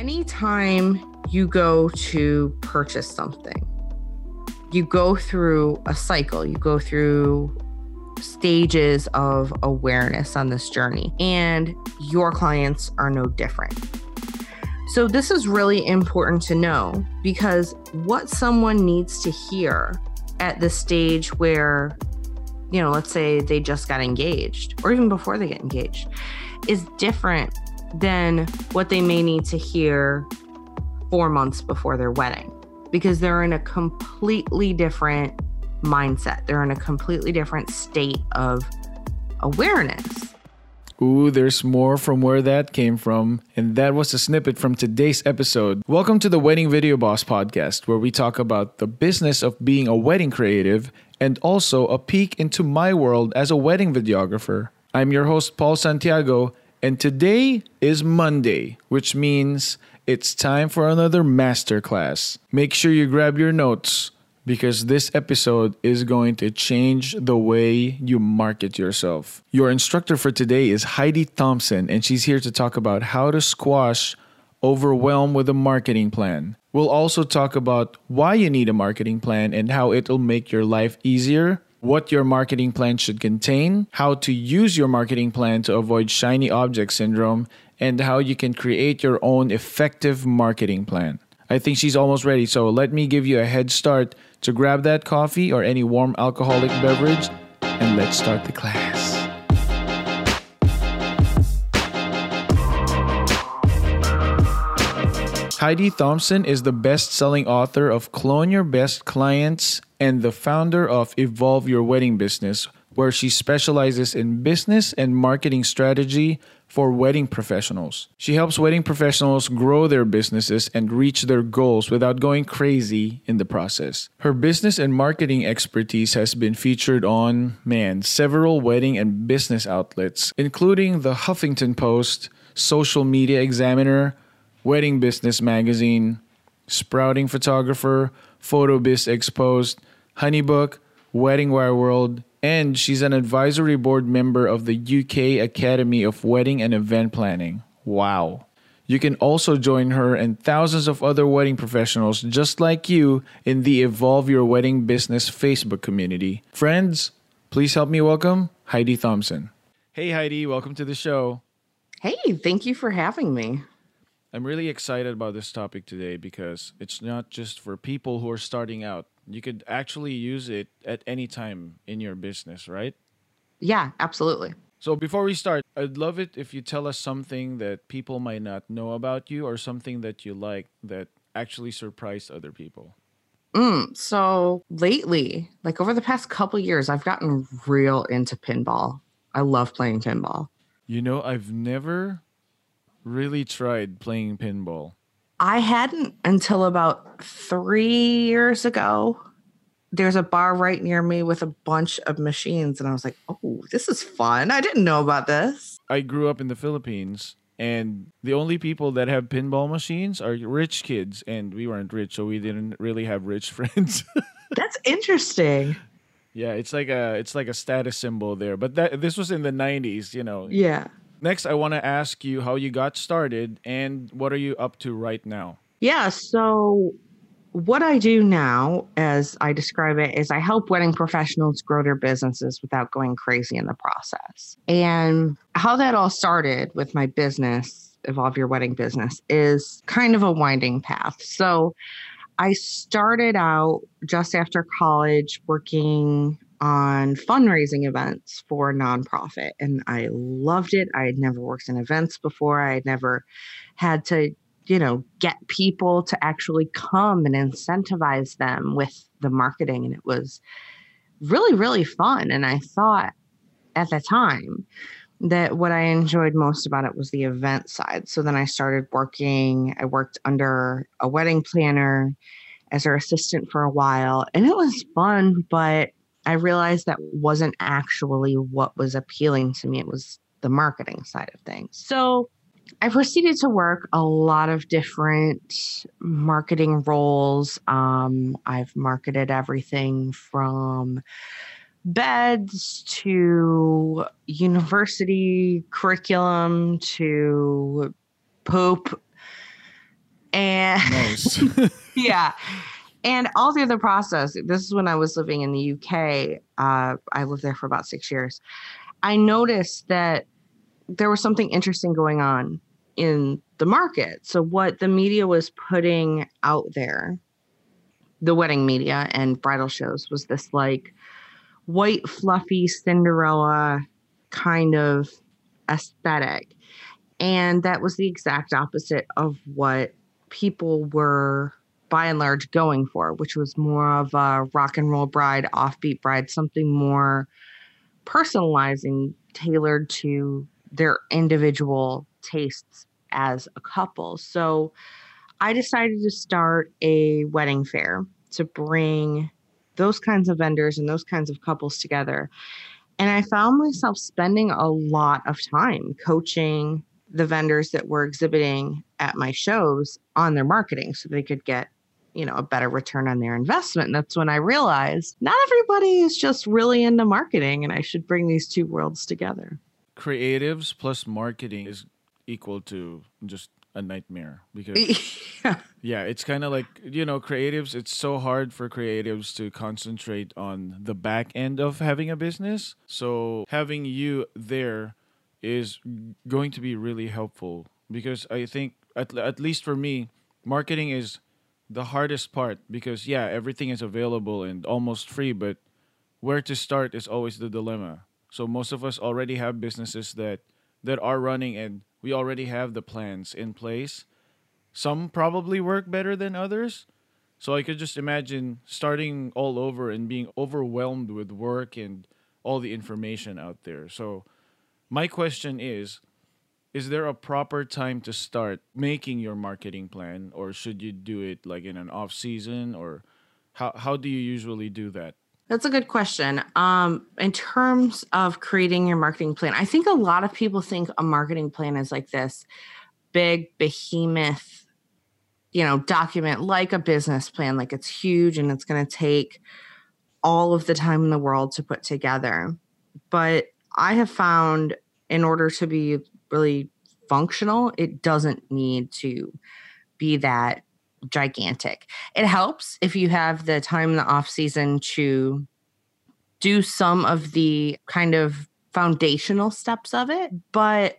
Anytime you go to purchase something, you go through a cycle, you go through stages of awareness on this journey, and your clients are no different. So, this is really important to know because what someone needs to hear at the stage where, you know, let's say they just got engaged or even before they get engaged is different than what they may need to hear four months before their wedding because they're in a completely different mindset. They're in a completely different state of awareness. Ooh, there's more from where that came from. And that was a snippet from today's episode. Welcome to the Wedding Video Boss podcast, where we talk about the business of being a wedding creative and also a peek into my world as a wedding videographer. I'm your host, Paul Santiago, and today is Monday, which means it's time for another masterclass. Make sure you grab your notes because this episode is going to change the way you market yourself. Your instructor for today is Heidi Thompson, and she's here to talk about how to squash overwhelm with a marketing plan. We'll also talk about why you need a marketing plan and how it'll make your life easier, what your marketing plan should contain, how to use your marketing plan to avoid shiny object syndrome, and how you can create your own effective marketing plan. I think she's almost ready, so let me give you a head start to grab that coffee or any warm alcoholic beverage and let's start the class. Heidi Thompson is the best selling author of Clone Your Best Clients and the founder of Evolve Your Wedding Business, where she specializes in business and marketing strategy for wedding professionals. She helps wedding professionals grow their businesses and reach their goals without going crazy in the process. Her business and marketing expertise has been featured on, man, several wedding and business outlets, including the Huffington Post, Social Media Examiner, Wedding Business Magazine, Sprouting Photographer, PhotoBiz Exposed, Honeybook, Wedding Wire World, and she's an advisory board member of the UK Academy of Wedding and Event Planning. Wow. You can also join her and thousands of other wedding professionals just like you in the Evolve Your Wedding Business Facebook community. Friends, please help me welcome Heidi Thompson. Hey, Heidi, welcome to the show. Hey, thank you for having me. I'm really excited about this topic today because it's not just for people who are starting out you could actually use it at any time in your business, right? Yeah, absolutely. So before we start, I'd love it if you tell us something that people might not know about you or something that you like that actually surprised other people. Mm, so lately, like over the past couple years, I've gotten real into pinball. I love playing pinball. You know, I've never really tried playing pinball. I hadn't until about three years ago. There's a bar right near me with a bunch of machines, and I was like, oh, this is fun. I didn't know about this. I grew up in the Philippines, and the only people that have pinball machines are rich kids, and we weren't rich, so we didn't really have rich friends. That's interesting. Yeah, it's like a it's like a status symbol there. But that this was in the 90s, you know. Yeah. Next, I want to ask you how you got started and what are you up to right now? Yeah, so what I do now, as I describe it, is I help wedding professionals grow their businesses without going crazy in the process. And how that all started with my business, Evolve Your Wedding Business, is kind of a winding path. So I started out just after college working on fundraising events for nonprofit and I loved it. I had never worked in events before. I had never had to, you know, get people to actually come and incentivize them with the marketing and it was really really fun and I thought at the time that what I enjoyed most about it was the event side. So then I started working, I worked under a wedding planner as her assistant for a while and it was fun, but I realized that wasn't actually what was appealing to me. It was the marketing side of things. So I proceeded to work a lot of different marketing roles. Um, I've marketed everything from beds to university curriculum to poop. And Nice. yeah. And all through the process, this is when I was living in the UK. Uh, I lived there for about six years. I noticed that there was something interesting going on in the market. So, what the media was putting out there, the wedding media and bridal shows, was this like white, fluffy Cinderella kind of aesthetic. And that was the exact opposite of what people were by and large going for, which was more of a rock and roll bride, offbeat bride, something more personalizing, tailored to their individual tastes as a couple. So I decided to start a wedding fair to bring those kinds of vendors and those kinds of couples together. And I found myself spending a lot of time coaching the vendors that were exhibiting at my shows on their marketing so they could get you know a better return on their investment. And that's when i realized not everybody is just really into marketing and i should bring these two worlds together. Creatives plus marketing is equal to just a nightmare because yeah. Yeah, it's kind of like, you know, creatives, it's so hard for creatives to concentrate on the back end of having a business. So, having you there is going to be really helpful because I think at, at least for me, marketing is the hardest part because yeah, everything is available and almost free, but where to start is always the dilemma. So most of us already have businesses that that are running and we already have the plans in place. Some probably work better than others. So I could just imagine starting all over and being overwhelmed with work and all the information out there. So my question is is there a proper time to start making your marketing plan or should you do it like in an off season or how how do you usually do that? That's a good question. Um, in terms of creating your marketing plan, I think a lot of people think a marketing plan is like this big behemoth, you know, document like a business plan, like it's huge and it's going to take all of the time in the world to put together. But I have found in order to be really functional, it doesn't need to be that gigantic. It helps if you have the time in the off season to do some of the kind of foundational steps of it, but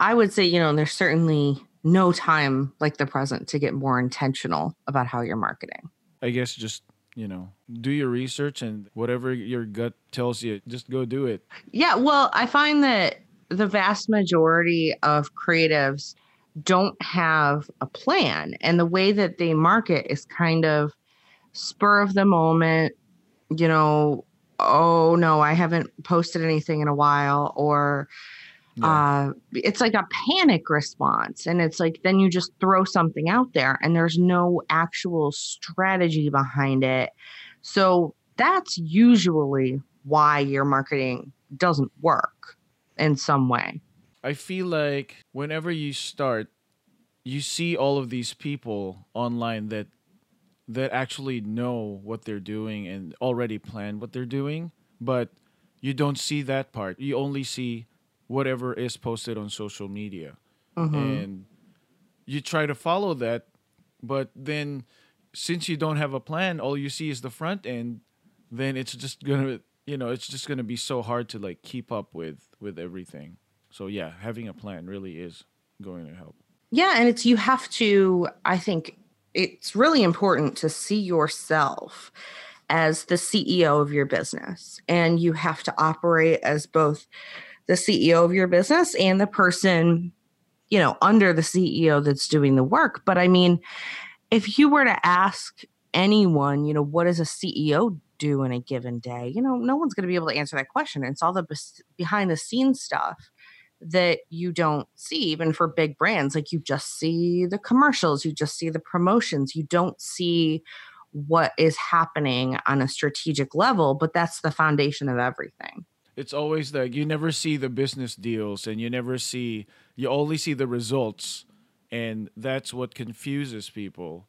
I would say, you know, there's certainly no time like the present to get more intentional about how you're marketing. I guess just, you know, do your research and whatever your gut tells you, just go do it. Yeah, well, I find that the vast majority of creatives don't have a plan and the way that they market is kind of spur of the moment you know oh no i haven't posted anything in a while or Yeah. uh it's like a panic response and it's like then you just throw something out there and there's no actual strategy behind it so that's usually why your marketing doesn't work in some way I feel like whenever you start, you see all of these people online that that actually know what they're doing and already plan what they're doing, but you don't see that part. You only see whatever is posted on social media. Mhm. And you try to follow that, but then since you don't have a plan, all you see is the front end, then it's just going to you know, it's just going to be so hard to like keep up with with everything. So yeah, having a plan really is going to help. Yeah, and it's you have to I think it's really important to see yourself as the CEO of your business and you have to operate as both the CEO of your business and the person you know under the CEO that's doing the work. But I mean, if you were to ask anyone, you know, what does a CEO do in a given day? You know, no one's going to be able to answer that question. It's all the behind the scenes stuff that you don't see even for big brands like you just see the commercials you just see the promotions you don't see what is happening on a strategic level but that's the foundation of everything It's always that you never see the business deals and you never see you only see the results and that's what confuses people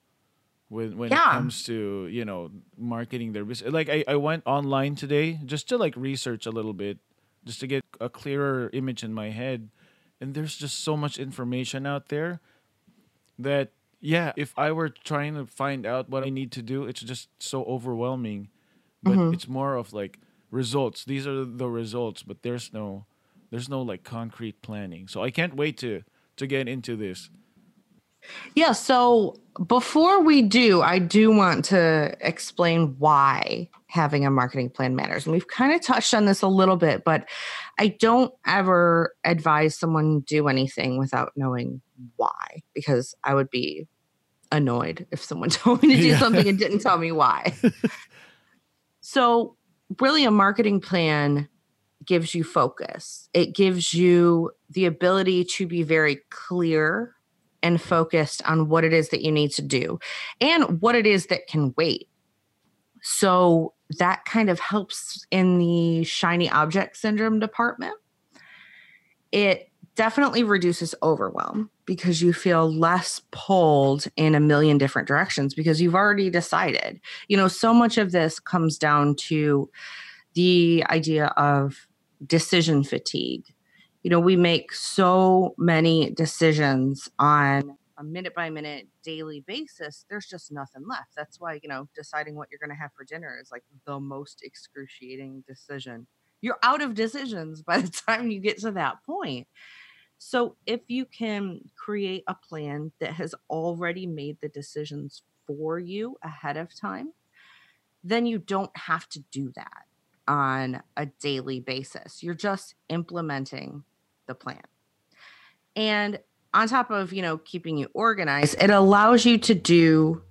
when when Yeah. it comes to, you know, marketing their business. Like I, I went online today just to like research a little bit, just to get a clearer image in my head. And there's just so much information out there that yeah, if I were trying to find out what I need to do, it's just so overwhelming. But mm-hmm. it's more of like results. These are the results, but there's no there's no like concrete planning. So I can't wait to to get into this. Yeah, so before we do, I do want to explain why having a marketing plan matters. And we've kind of touched on this a little bit, but I don't ever advise someone do anything without knowing why because I would be annoyed if someone told me to do yeah. something and didn't tell me why. so, really, a marketing plan gives you focus, it gives you the ability to be very clear and focused on what it is that you need to do and what it is that can wait. So, that kind of helps in the shiny object syndrome department. It definitely reduces overwhelm because you feel less pulled in a million different directions because you've already decided. You know, so much of this comes down to the idea of decision fatigue. You know, we make so many decisions on a minute by minute daily basis, there's just nothing left. That's why, you know, deciding what you're going to have for dinner is like the most excruciating decision. You're out of decisions by the time you get to that point. So if you can create a plan that has already made the decisions for you ahead of time, then you don't have to do that on a daily basis. You're just implementing the plan. And on top of, you know, keeping you organized, it allows you to do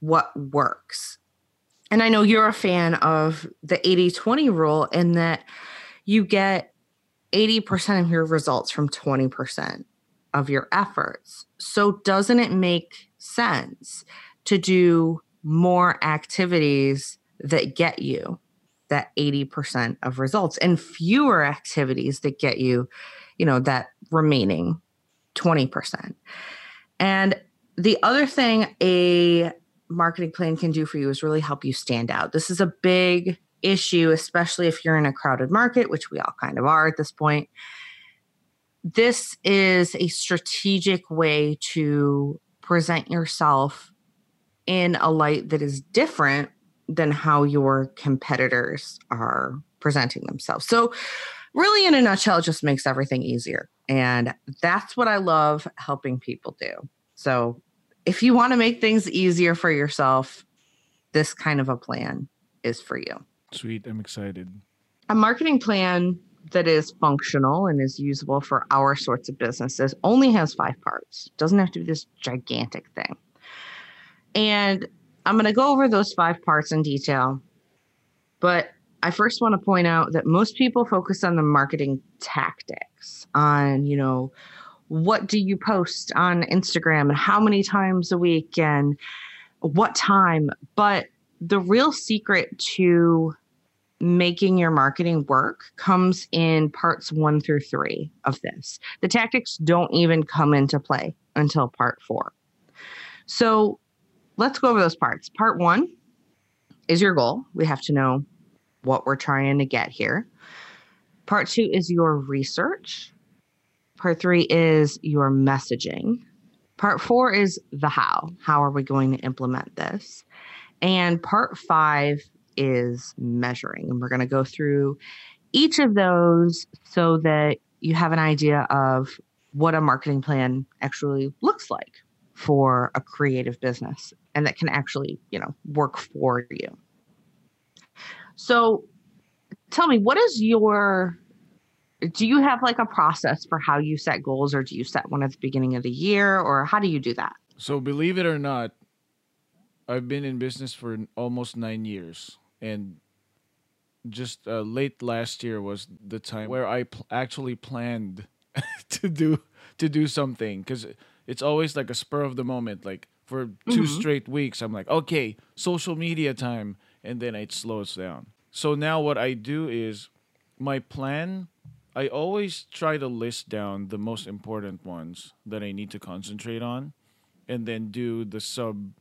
what works. And I know you're a fan of the 80/20 rule in that you get 80% of your results from 20% of your efforts. So, doesn't it make sense to do more activities that get you that 80% of results and fewer activities that get you, you know, that remaining 20%? And the other thing a marketing plan can do for you is really help you stand out. This is a big issue, especially if you're in a crowded market, which we all kind of are at this point. This is a strategic way to present yourself in a light that is different than how your competitors are presenting themselves. So, really, in a nutshell, it just makes everything easier. And that's what I love helping people do. So, if you want to make things easier for yourself, this kind of a plan is for you. Sweet. I'm excited. A marketing plan that is functional and is usable for our sorts of businesses only has five parts. Doesn't have to be this gigantic thing. And I'm going to go over those five parts in detail. But I first want to point out that most people focus on the marketing tactics, on, you know, what do you post on Instagram and how many times a week and what time. But the real secret to making your marketing work comes in parts one through three of this. The tactics don't even come into play until part four. So let's go over those parts. Part one is your goal. We have to know what we're trying to get here. Part two is your research. Part three is your messaging. Part four is the how. How are we going to implement this? And part five is measuring. And we're going to go through each of those so that you have an idea of what a marketing plan actually looks like for a creative business and that can actually, you know, work for you. So tell me, what is your do you have like a process for how you set goals or do you set one at the beginning of the year or how do you do that? So believe it or not, I've been in business for almost 9 years and just uh, late last year was the time where I pl- actually planned to do to do something because it's always like a spur of the moment. Like for 2 mm-hmm. straight weeks, I'm like, okay, social media time, and then it slows down. So now what I do is my plan. I always try to list down the most important ones that I need to concentrate on, and then do the sub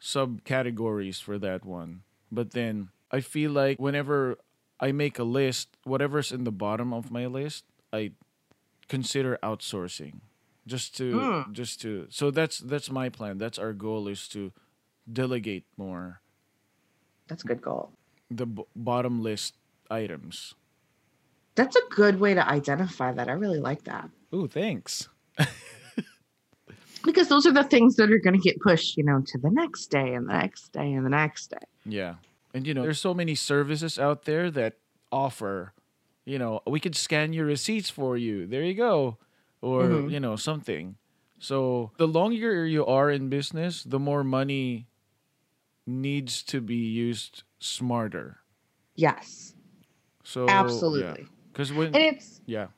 subcategories for that one. But then I feel like whenever I make a list, whatever's in the bottom of my list, I consider outsourcing. just to Mm. just to so that's that's my plan that's our goal is to delegate more That's a good goal. the b- bottom list items That's a good way to identify that. I really like that. oh thanks Because those are the things that are going to get pushed, you know, to the next day and the next day and the next day. yeah and you know there's so many services out there that offer you know we could scan your receipts for you there you go or Mhm. you know something so the longer you are in business the more money needs to be used smarter Yes, so absolutely. because when And it's, yeah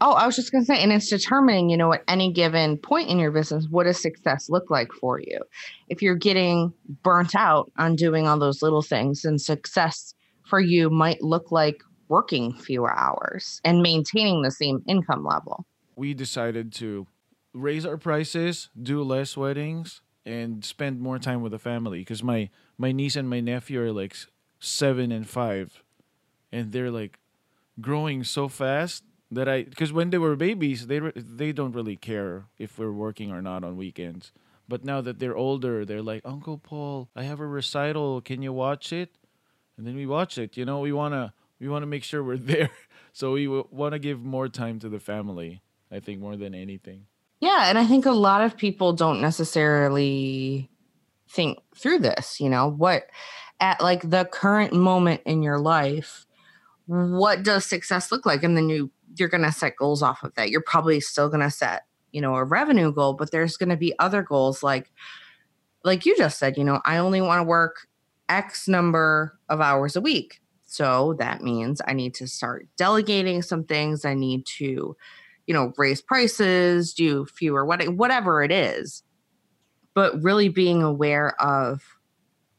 oh, I was just going to say, and it's determining, you know, at any given point in your business, what does success look like for you? If you're getting burnt out on doing all those little things, then success for you might look like working fewer hours and maintaining the same income level. we decided to raise our prices, do less weddings, and spend more time with the family. Because my my niece and my nephew are like seven and five, and they're like growing so fast that I because when they were babies, they re- they don't really care if we're working or not on weekends. But now that they're older, they're like, Uncle Paul, I have a recital. Can you watch it? And then we watch it. You know, we wanna we wanna make sure we're there. So we w- want to give more time to the family. I think more than anything. Yeah, and I think a lot of people don't necessarily think through this, you know, what at like the current moment in your life, what does success look like? And then you you're to set goals off of that. You're probably still to set, you know, a revenue goal, but there's to be other goals like like you just said, you know, I only want to work x number of hours a week. So that means I need to start delegating some things. I need to you know, raise prices, do fewer wedding, whatever it is. But really being aware of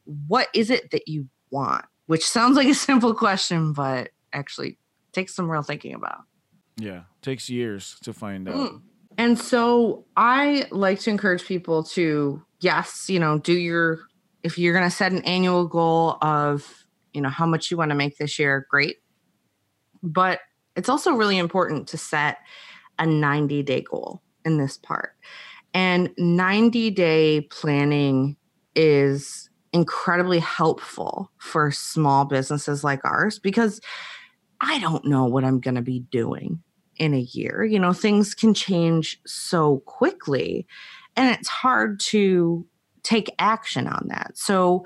what is it that you want, which sounds like a simple question, but actually takes some real thinking about. Yeah, takes years to find out. Mm. And so I like to encourage people to, yes, you know, do your, if you're going to set an annual goal of, you know, how much you want to make this year, great. But it's also really important to set a 90 day goal in this part. And 90 day planning is incredibly helpful for small businesses like ours because I don't know what I'm going to be doing in a year. You know, things can change so quickly, and it's hard to take action on that. So,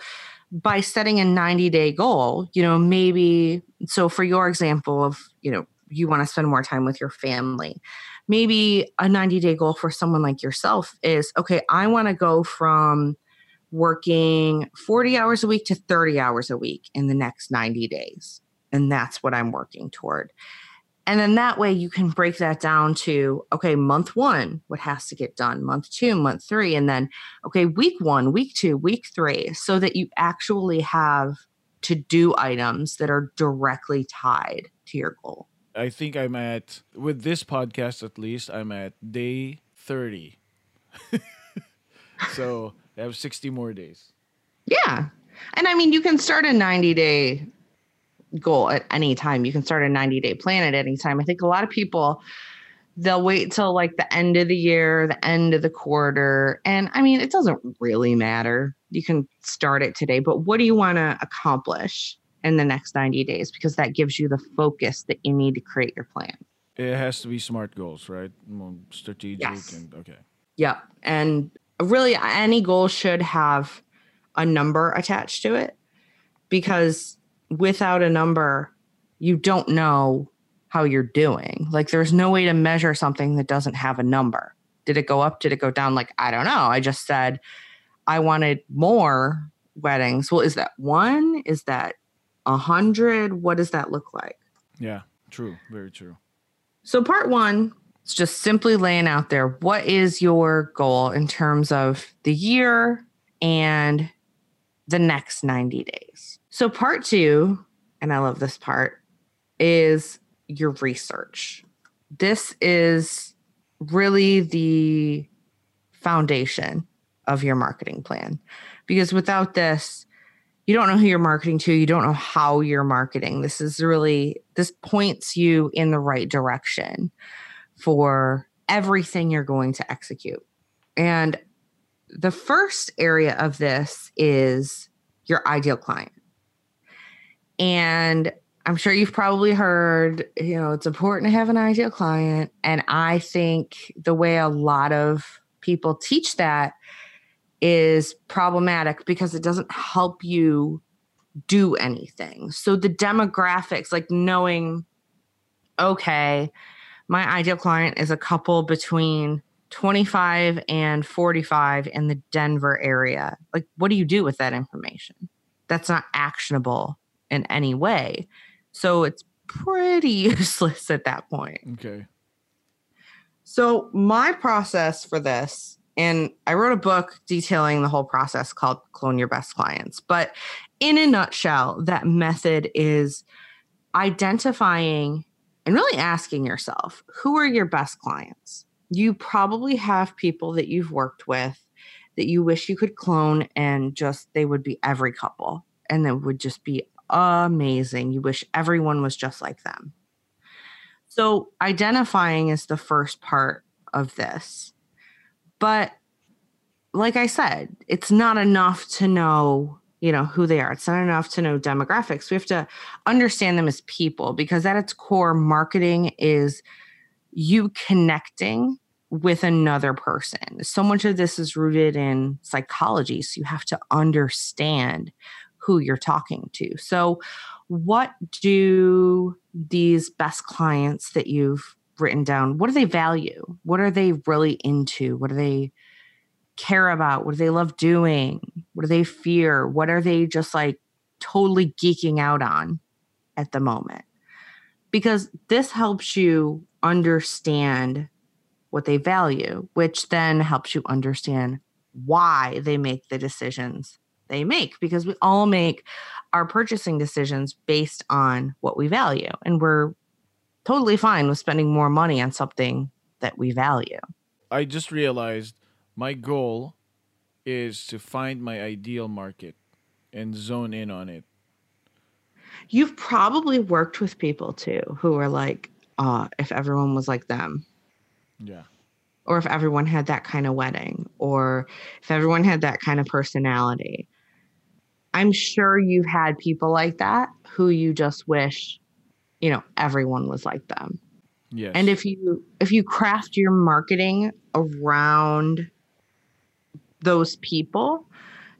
by setting a 90 day goal, you know, maybe, so for your example of, you know, you want to spend more time with your family, maybe a 90 day goal for someone like yourself is okay, I want to go from working 40 hours a week to 30 hours a week in the next 90 days. And that's what I'm working toward. And then that way you can break that down to okay, month one, what has to get done, month two, month three, and then okay, week one, week two, week three, so that you actually have to do items that are directly tied to your goal. I think I'm at with this podcast at least I'm at day 30. so, I have 60 more days. Yeah. And I mean, you can start a 90 day goal at any time. You can start a 90 day plan at any time. I think a lot of people, they'll wait till like the end of the year, the end of the quarter. And I mean, it doesn't really matter. You can start it today, but what do you want to accomplish in the next 90 days? Because that gives you the focus that you need to create your plan. It has to be smart goals, right? More strategic Yes. and okay. Yep. And really, any goal should have a number attached to it because without a number, you don't know how you're doing. Like, there's no way to measure something that doesn't have a number. Did it go up? Did it go down? Like, I don't know. I just said I wanted more weddings. Well, is that one? Is that a hundred? What does that look like? Yeah, true, very true. So, part one is just simply laying out there what is your goal in terms of the year and the next 90 days. So, part two, and I love this part, is your research. This is really the foundation of your marketing plan because without this, you don't know who you're marketing to you don't know how you're marketing this is really this points you in the right direction for everything you're going to execute. And the first area of this is your ideal client. And I'm sure you've probably heard, you know, it's important to have an ideal client. And I think the way a lot of people teach that is problematic because it doesn't help you do anything. So the demographics, like knowing, okay, my ideal client is a couple between 25 and 45 in the Denver area. Like, what do you do with that information? That's not actionable in any way. So it's pretty useless at that point. Okay. So, my process for this, and I wrote a book detailing the whole process called Clone Your Best Clients. But in a nutshell, that method is identifying and really asking yourself who are your best clients? You probably have people that you've worked with that you wish you could clone and just they would be every couple and it would just be amazing. You wish everyone was just like them. So, identifying is the first part of this. But like I said, it's not enough to know, you know, who they are. It's not enough to know demographics. We have to understand them as people because at its core, marketing is you connecting with another person. So much of this is rooted in psychology. So you have to understand who you're talking to. So, what do these best clients that you've written down what do they value? What are they really into? What do they care about? What do they love doing? What do they fear? What are they just like totally geeking out on at the moment? Because this helps you understand what they value which then helps you understand why they make the decisions they make because we all make our purchasing decisions based on what we value and we're totally fine with spending more money on something that we value. I just realized my goal is to find my ideal market and zone in on it. You've probably worked with people too who are like, uh, if everyone was like them. Yeah. Or if everyone had that kind of wedding, or if everyone had that kind of personality. I'm sure you've had people like that who you just wish you know everyone was like them. Yes. and if you if you craft your marketing around those people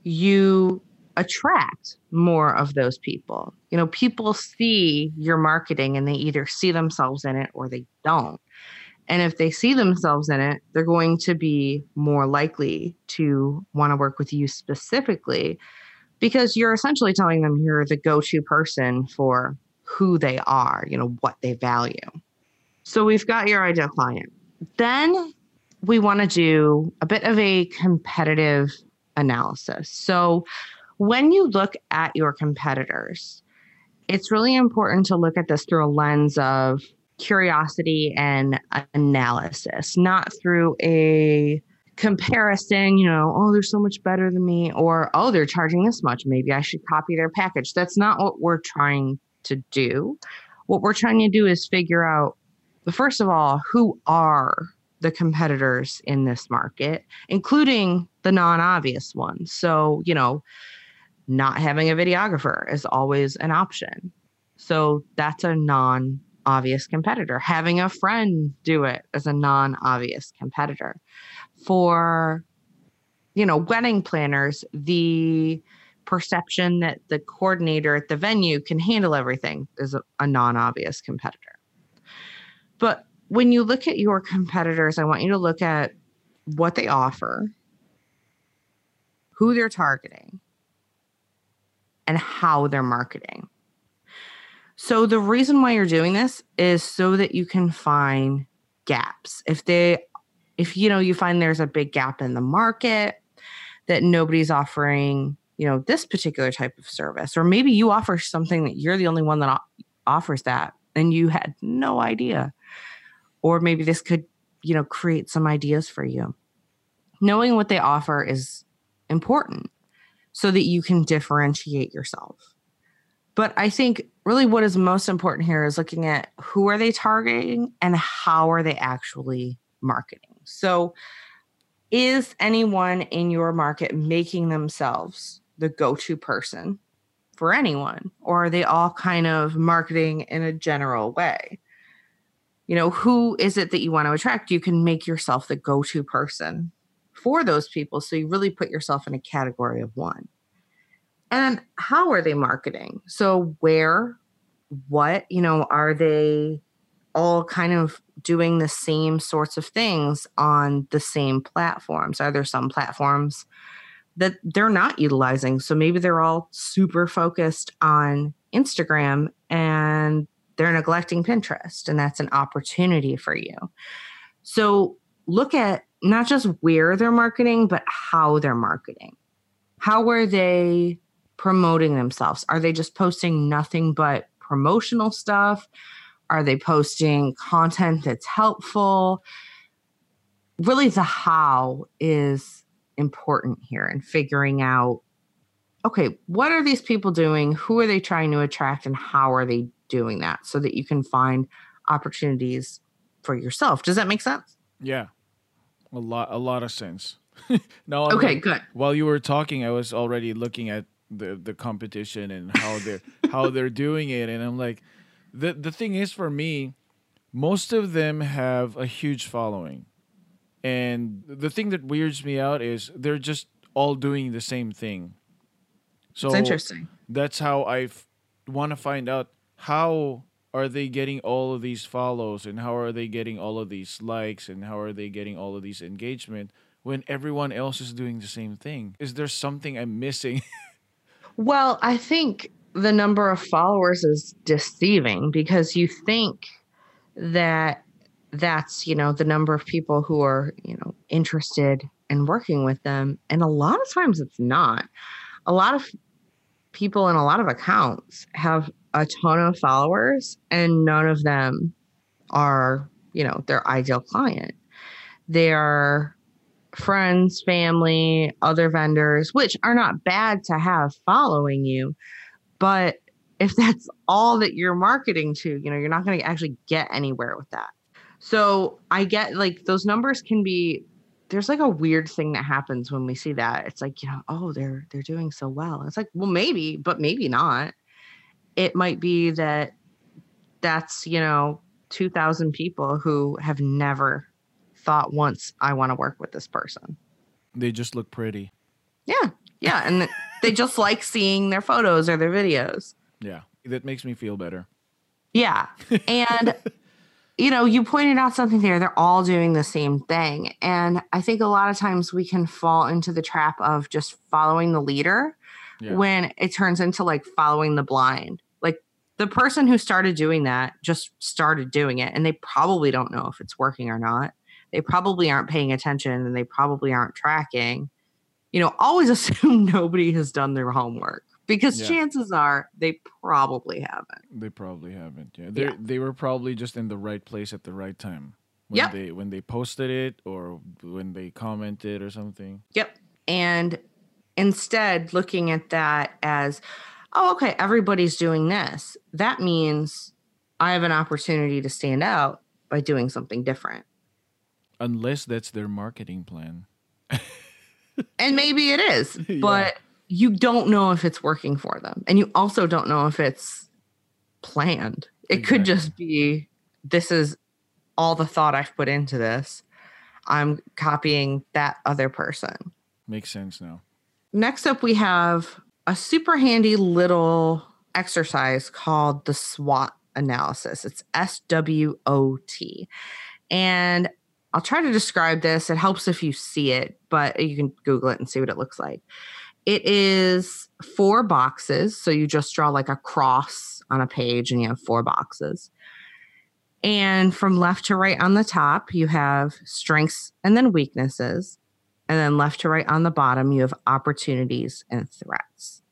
you attract more of those people. You know people see your marketing and they either see themselves in it or they don't. And if they see themselves in it they're going to be more likely to want to work with you specifically because you're essentially telling them you're the go-to person for who they are, you know, what they value. So we've got your ideal client. Then we want to do a bit of a competitive analysis. So when you look at your competitors, it's really important to look at this through a lens of curiosity and analysis, not through a comparison, you know, oh, they're so much better than me, or oh, they're charging this much. Maybe I should copy their package. That's not what we're trying to do. What we're trying to do is figure out, first of all, who are the competitors in this market, including the non obvious ones. So, you know, not having a videographer is always an option. So that's a non obvious competitor. Having a friend do it is a non obvious competitor. For, you know, wedding planners, the perception that the coordinator at the venue can handle everything is a, a non obvious competitor. But when you look at your competitors, I want you to look at what they offer, who they're targeting, and how they're marketing. So, the reason why you're doing this is so that you can find gaps. If they, if you know, you find there's a big gap in the market that nobody's offering you know this particular type of service or maybe you offer something that you're the only one that offers that and you had no idea. Or maybe this could you know create some ideas for you. Knowing what they offer is important so that you can differentiate yourself. But i think really what is most important here is looking at who are they targeting and how are they actually marketing. So, is anyone in your market making themselves the go to person for anyone? Or are they all kind of marketing in a general way? You know, who is it that you want to attract? You can make yourself the go to person for those people. So you really put yourself in a category of one. And how are they marketing? So, where, what, you know, are they all kind of doing the same sorts of things on the same platforms? Are there some platforms that they're not utilizing? So maybe they're all super focused on Instagram and they're neglecting Pinterest, and that's an opportunity for you. So look at not just where they're marketing, but how they're marketing. How are they promoting themselves? Are they just posting nothing but promotional stuff? Are they posting content that's helpful? Really, the how is important here and figuring out okay, what are these people doing? Who are they trying to attract? And how are they doing that so that you can find opportunities for yourself? Does that make sense? Yeah, a lot, a lot of sense. no, okay, like, good. While you were talking, I was already looking at the the competition and how they're how they're doing it, and I'm like, the the thing is for me, most of them have a huge following, and the thing that weirds me out is they're just all doing the same thing. So it's interesting. That's how I f- want to find out how are they getting all of these follows and how are they getting all of these likes and how are they getting all of these engagement when everyone else is doing the same thing? Is there something I'm missing? well, I think the number of followers is deceiving because you think that that's you know the number of people who are you know interested in working with them. And a lot of times it's not. A lot of people in a lot of accounts have a ton of followers and none of them are you know their ideal client. They are friends family other vendors which are not bad to have following you. But if that's all that you're marketing to, you know, you're not going to actually get anywhere with that. So I get like those numbers can be there's like a weird thing that happens when we see that. It's like, you know, oh, they're they're doing so well. It's like, well, maybe, but maybe not. It might be that that's, you know, 2000 people who have never thought once I want to work with this person. They just look pretty. Yeah. Yeah, and they just like seeing their photos or their videos. Yeah, that makes me feel better. Yeah. And, you know, you pointed out something there. They're all doing the same thing. And I think a lot of times we can fall into the trap of just following the leader yeah. when it turns into like following the blind. Like the person who started doing that just started doing it and they probably don't know if it's working or not. They probably aren't paying attention and they probably aren't tracking you know, always assume nobody has done their homework because yeah. chances are they probably haven't. They probably haven't. Yeah. They yeah. they were probably just in the right place at the right time. When yep. they when they posted it or when they commented or something. Yep. And instead looking at that as oh okay, everybody's doing this. That means I have an opportunity to stand out by doing something different. Unless that's their marketing plan. and maybe it is, but yeah. You don't know if it's working for them. And you also don't know if it's planned. It exactly. could just be this is all the thought I've put into this. I'm copying that other person. Makes sense now. Next up, we have a super handy little exercise called the SWOT analysis. It's S W O T. And I'll try to describe this. It helps if you see it, but you can Google it and see what it looks like. It is four boxes. So you just draw like a cross on a page and you have four boxes. And from left to right on the top, you have strengths and then weaknesses. And then left to right on the bottom, you have opportunities and threats.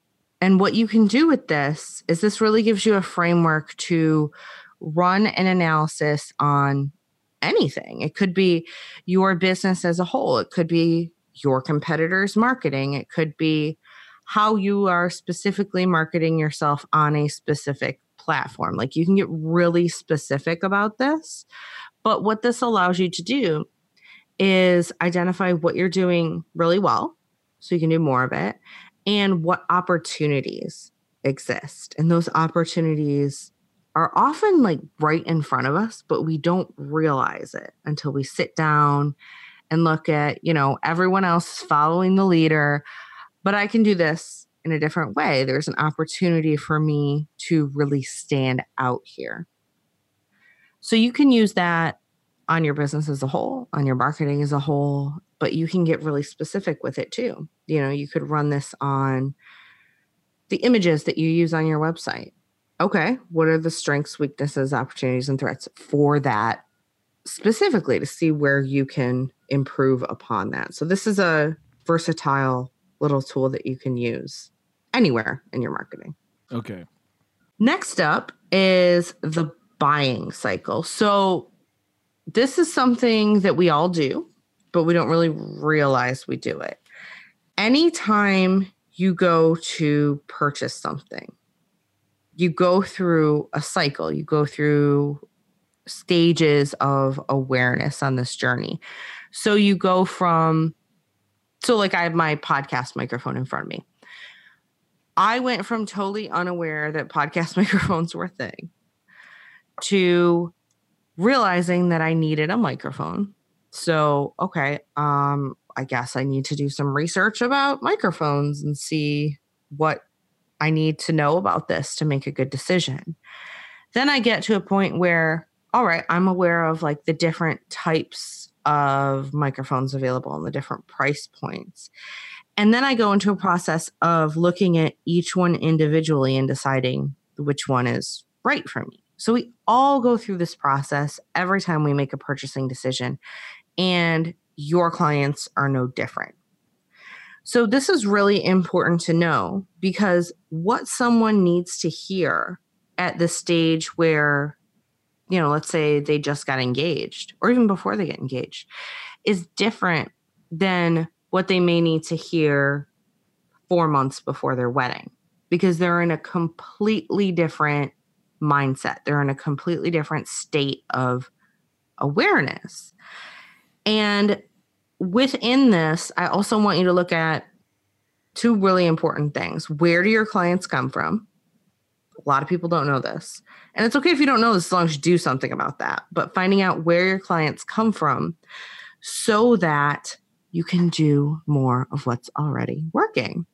And what you can do with this is this really gives you a framework to run an analysis on anything. It could be your business as a whole, it could be your competitors' marketing, it could be how you are specifically marketing yourself on a specific platform. Like you can get really specific about this. But what this allows you to do is identify what you're doing really well so you can do more of it and what opportunities exist. And those opportunities are often like right in front of us, but we don't realize it until we sit down and look at, you know, everyone else is following the leader, but I can do this in a different way. There's an opportunity for me to really stand out here. So you can use that on your business as a whole, on your marketing as a whole, but you can get really specific with it too. You know, you could run this on the images that you use on your website. Okay, what are the strengths, weaknesses, opportunities, and threats for that specifically to see where you can improve upon that? So, this is a versatile little tool that you can use anywhere in your marketing. Okay. Next up is the buying cycle. So, this is something that we all do, but we don't really realize we do it. Anytime you go to purchase something, you go through a cycle, you go through stages of awareness on this journey. So you go from, so like I have my podcast microphone in front of me. I went from totally unaware that podcast microphones were a thing to realizing that I needed a microphone. So, okay, um, I guess I need to do some research about microphones and see what I need to know about this to make a good decision. Then I get to a point where, all right, I'm aware of like the different types of microphones available and the different price points. And then I go into a process of looking at each one individually and deciding which one is right for me. So we all go through this process every time we make a purchasing decision, and your clients are no different. So this is really important to know because what someone needs to hear at the stage where, you know, let's say they just got engaged or even before they get engaged is different than what they may need to hear four months before their wedding because they're in a completely different mindset. They're in a completely different state of awareness. And within this, I also want you to look at two really important things. Where do your clients come from? A lot of people don't know this. And it's okay if you don't know this as long as you do something about that. But finding out where your clients come from so that you can do more of what's already working.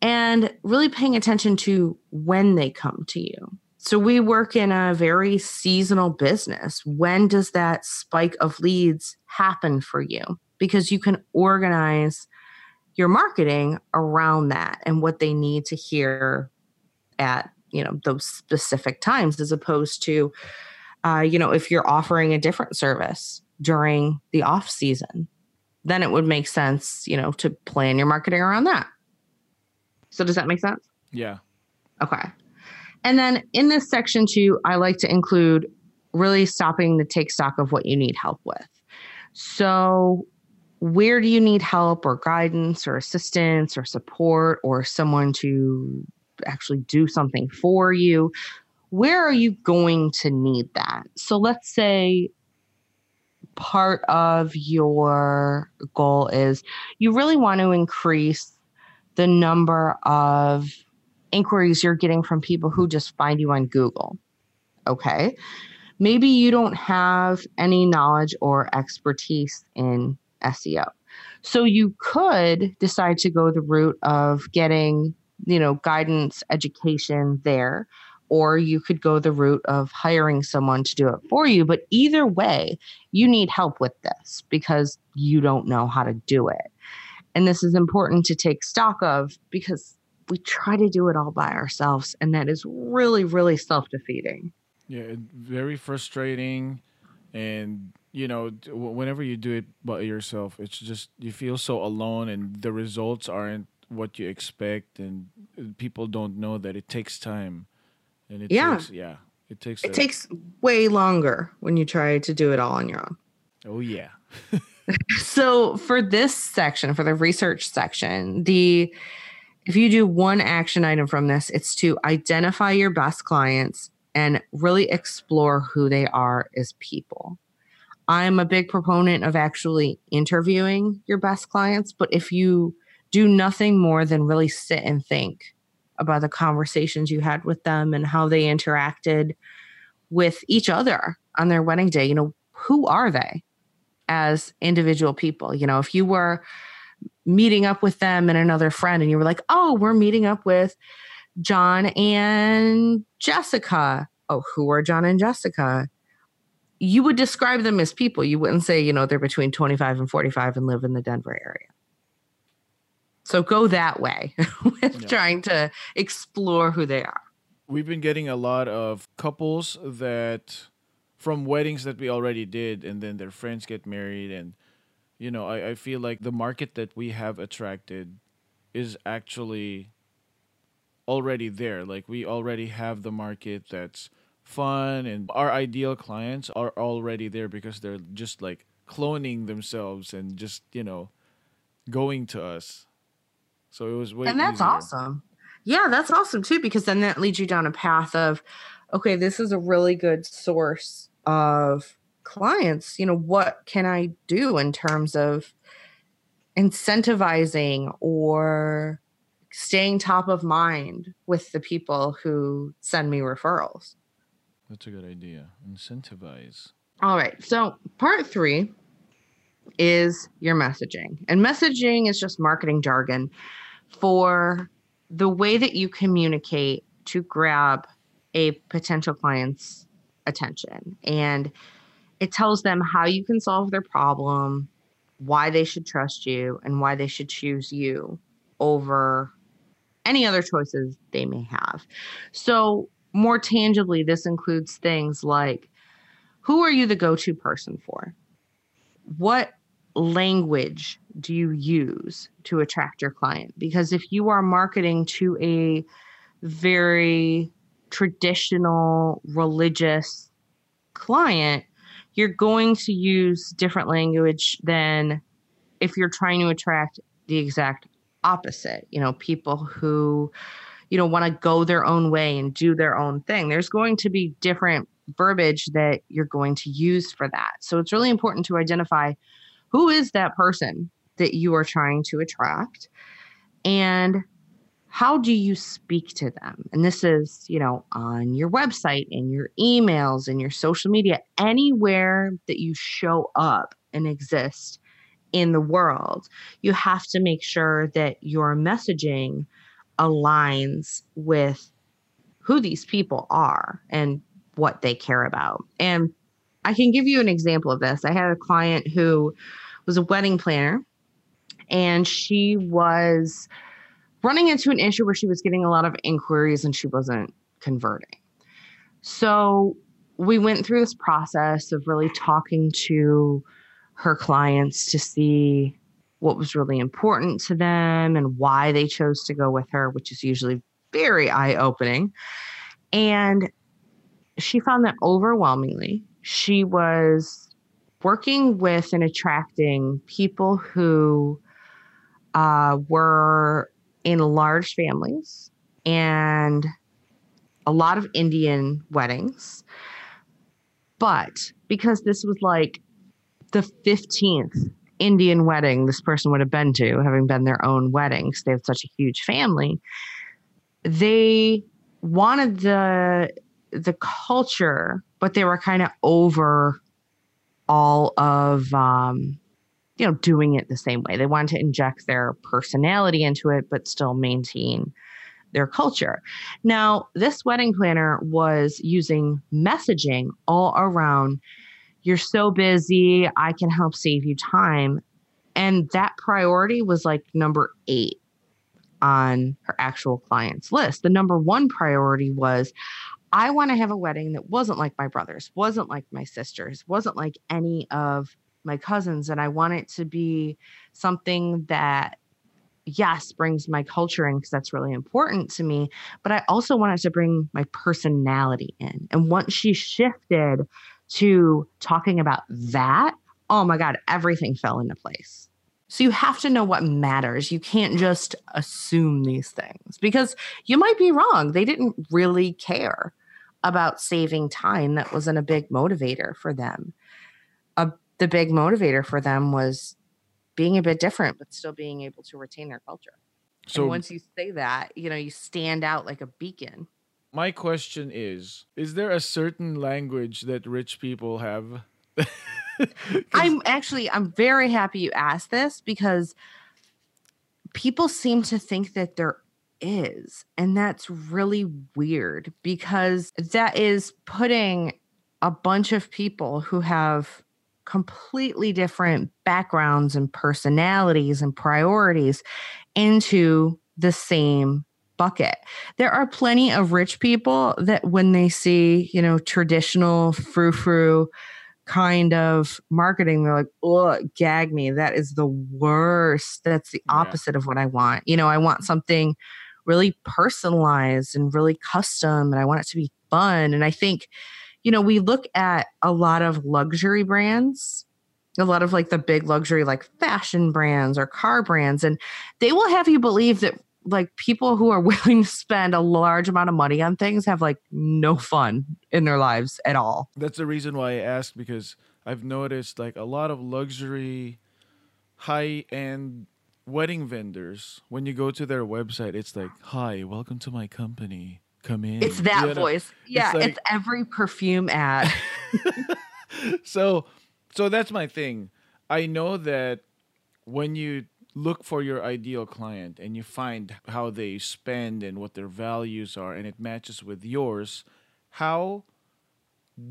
And really paying attention to when they come to you. So we work in a very seasonal business. When does that spike of leads happen for you? Because you can organize your marketing around that and what they need to hear at you know those specific times as opposed to uh, you know if you're offering a different service during the off season then it would make sense you know to plan your marketing around that. So does that make sense? Yeah. Okay. And then in this section too, I like to include really stopping to take stock of what you need help with. So, where do you need help or guidance or assistance or support or someone to actually do something for you? Where are you going to need that? So, let's say part of your goal is you really want to increase the number of inquiries you're getting from people who just find you on Google. Okay. Maybe you don't have any knowledge or expertise in SEO. So you could decide to go the route of getting, you know, guidance education there or you could go the route of hiring someone to do it for you. But either way, you need help with this because you don't know how to do it. And this is important to take stock of because we try to do it all by ourselves and that is really really self-defeating yeah very frustrating and you know whenever you do it by yourself it's just you feel so alone and the results aren't what you expect and uh, people don't know that it takes time and it yeah. takes, yeah it takes it a, takes way longer when you try to do it all on your own. Oh yeah. So for this section for the research section the if you do one action item from this, it's to identify your best clients and really explore who they are as people. I'm a big proponent of actually interviewing your best clients, but if you do nothing more than really sit and think about the conversations you had with them and how they interacted with each other on their wedding day, you know, who are they as individual people? You know, if you were meeting up with them and another friend and you were like, oh, we're meeting up with John and Jessica. Oh, who are John and Jessica? You would describe them as people. You wouldn't say, you know, they're between 25 and 45 and live in the Denver area. So go that way with yeah. trying to explore who they are. We've been getting a lot of couples that from weddings that we already did and then their friends get married and you know, I, I feel like the market that we have attracted is actually already there. Like we already have the market that's fun and our ideal clients are already there because they're just like cloning themselves and just, you know, going to us. So it was way And that's easier. awesome. Yeah, that's awesome too, because then that leads you down a path of, okay, this is a really good source of clients. You know, what can I do in terms of incentivizing or staying top of mind with the people who send me referrals? That's a good idea. Incentivize. All right. So, part three is your messaging. And messaging is just marketing jargon for the way that you communicate to grab a potential client's attention. And it tells them how you can solve their problem, why they should trust you, and why they should choose you over any other choices they may have. So, more tangibly, this includes things like who are you the go to person for? What language do you use to attract your client? Because if you are marketing to a very traditional religious client, you're going to use different language than if you're trying to attract the exact opposite. You know, people who, you know, want to go their own way and do their own thing. There's going to be different verbiage that you're going to use for that. So it's really important to identify who is that person that you are trying to attract? And how do you speak to them? And this is you know on your website in your emails in your social media anywhere that you show up and exist in the world you have to make sure that your messaging aligns with who these people are and what they care about. And i can give you an example of this. I had a client who was a wedding planner and she was running into an issue where she was getting a lot of inquiries and she wasn't converting. So we went through this process of really talking to her clients to see what was really important to them and why they chose to go with her, which is usually very eye opening. And she found that overwhelmingly, she was working with and attracting people who uh, were in large families and a lot of Indian weddings. But because this was like the 15th Indian wedding this person would have been to, having been their own weddings, they have such a huge family. They wanted the the culture, but they were kind of over all of um, you know, doing it the same way. They wanted to inject their personality into it, but still maintain their culture. Now, this wedding planner was using messaging all around you're so busy, I can help save you time. And that priority was like number eight on her actual clients list. The number one priority was I want to have a wedding that wasn't like my brother's, wasn't like my sister's, wasn't like any of my cousins and I want it to be something that yes brings my culture in because that's really important to me but I also wanted to bring my personality in and once she shifted to talking about that oh my god everything fell into place so you have to know what matters. You can't just assume these things because you might be wrong. They didn't really care about saving time. That wasn't a big motivator for them the big motivator for them was being a bit different, but still being able to retain their culture. So and once you say that, you know, you stand out like a beacon. My question is Is there a certain language that rich people have? I'm actually, I'm very happy you asked this because people seem to think that there is. And that's really weird because that is putting a bunch of people who have completely different backgrounds and personalities and priorities into the same bucket. There are plenty of rich people that when they see, you know, traditional frou frou kind of marketing, they're like, oh, gag me. That is the worst. That's the opposite yeah. of what I want. You know, I want something really personalized and really custom, and I want it to be fun. And I think, you know, we look at a lot of luxury brands a lot of like the big luxury like fashion brands or car brands and they will have you believe that like people who are willing to spend a large amount of money on things have like no fun in their lives at all. That's the reason why I asked because I've noticed like a lot of luxury high end wedding vendors when you go to their website it's like hi welcome to my company come in it's that you know? voice yeah it's, like, it's every perfume ad so so that's my thing i know that when you look for your ideal client and you find how they spend and what their values are and it matches with yours, how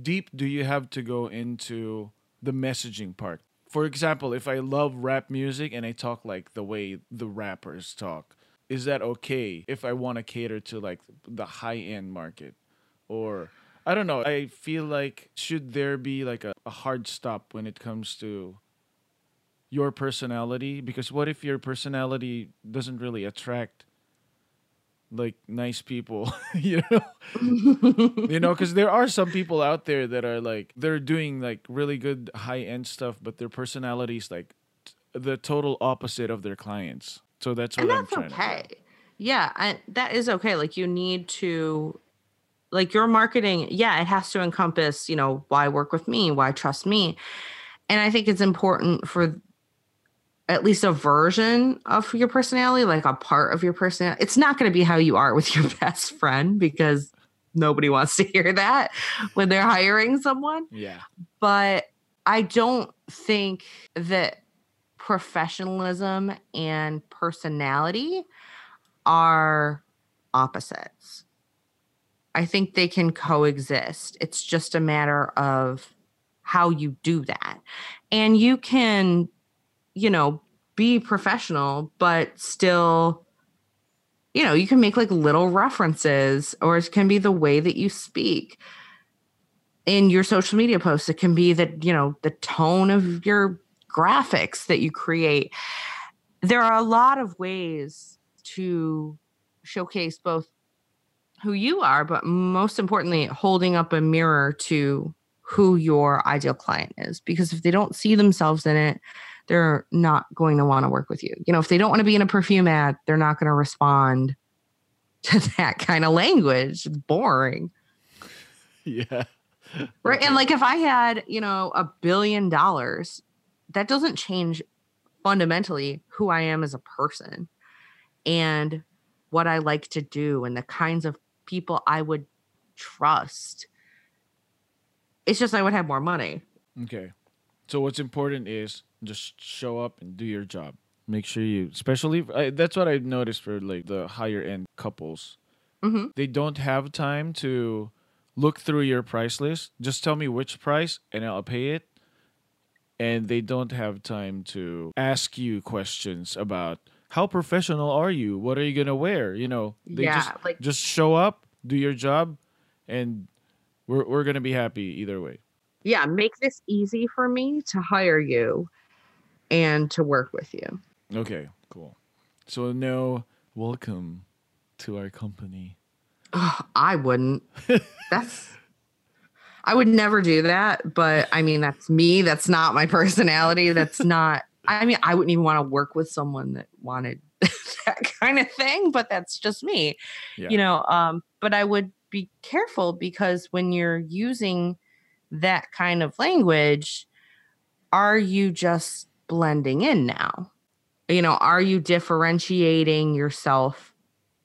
deep do you have to go into the messaging part? For example, if I love rap music and I talk like the way the rappers talk, is that okay if I want to cater to like the high end market? Or I don't know. I feel like should there be like a, a hard stop when it comes to your personality because what if your personality doesn't really attract like nice people you know? You know because there are some people out there that are like they're doing like really good high end stuff but their personality is like t- the total opposite of their clients. So that's what and i'm trying okay. to yeah I, that is okay. Like you need to like your marketing yeah it has to encompass you know why work with me why trust me. And i think it's important for at least a version of your personality, like a part of your personality. It's not going to be how you are with your best friend because nobody wants to hear that when they're hiring someone. Yeah. But I don't think that professionalism and personality are opposites. I think they can coexist. It's just a matter of how you do that. And you can you know, be professional, but still, you know, you can make like little references, or it can be the way that you speak in your social media posts. It can be that, you know, the tone of your graphics that you create. There are a lot of ways to showcase both who you are, but most importantly, holding up a mirror to who your ideal client is. Because if they don't see themselves in it, they're not going to want to work with you. You know, if they don't want to be in a perfume ad, they're not going to respond to that kind of language. It's boring. Yeah. Right. And like if I had, you know, a billion dollars, that doesn't change fundamentally who I am as a person and what I like to do and the kinds of people I would trust. It's just I would have more money. Okay. So what's important is just show up and do your job. Make sure you, especially I, that's what I've noticed for like the higher end couples. Mm-hmm. They don't have time to look through your price list. Just tell me which price and I'll pay it. And they don't have time to ask you questions about how professional are you? What are you gonna wear? You know, they yeah, just like just show up, do your job, and we're we're gonna be happy either way. Yeah, make this easy for me to hire you and to work with you. Okay, cool. So no welcome to our company. I wouldn't. That's I would never do that, but I mean that's me. That's not my personality. That's not I mean, I wouldn't even want to work with someone that wanted that kind of thing, but that's just me. Yeah. You know, um, but I would be careful because when you're using that kind of language, are you just blending in now? You know, are you differentiating yourself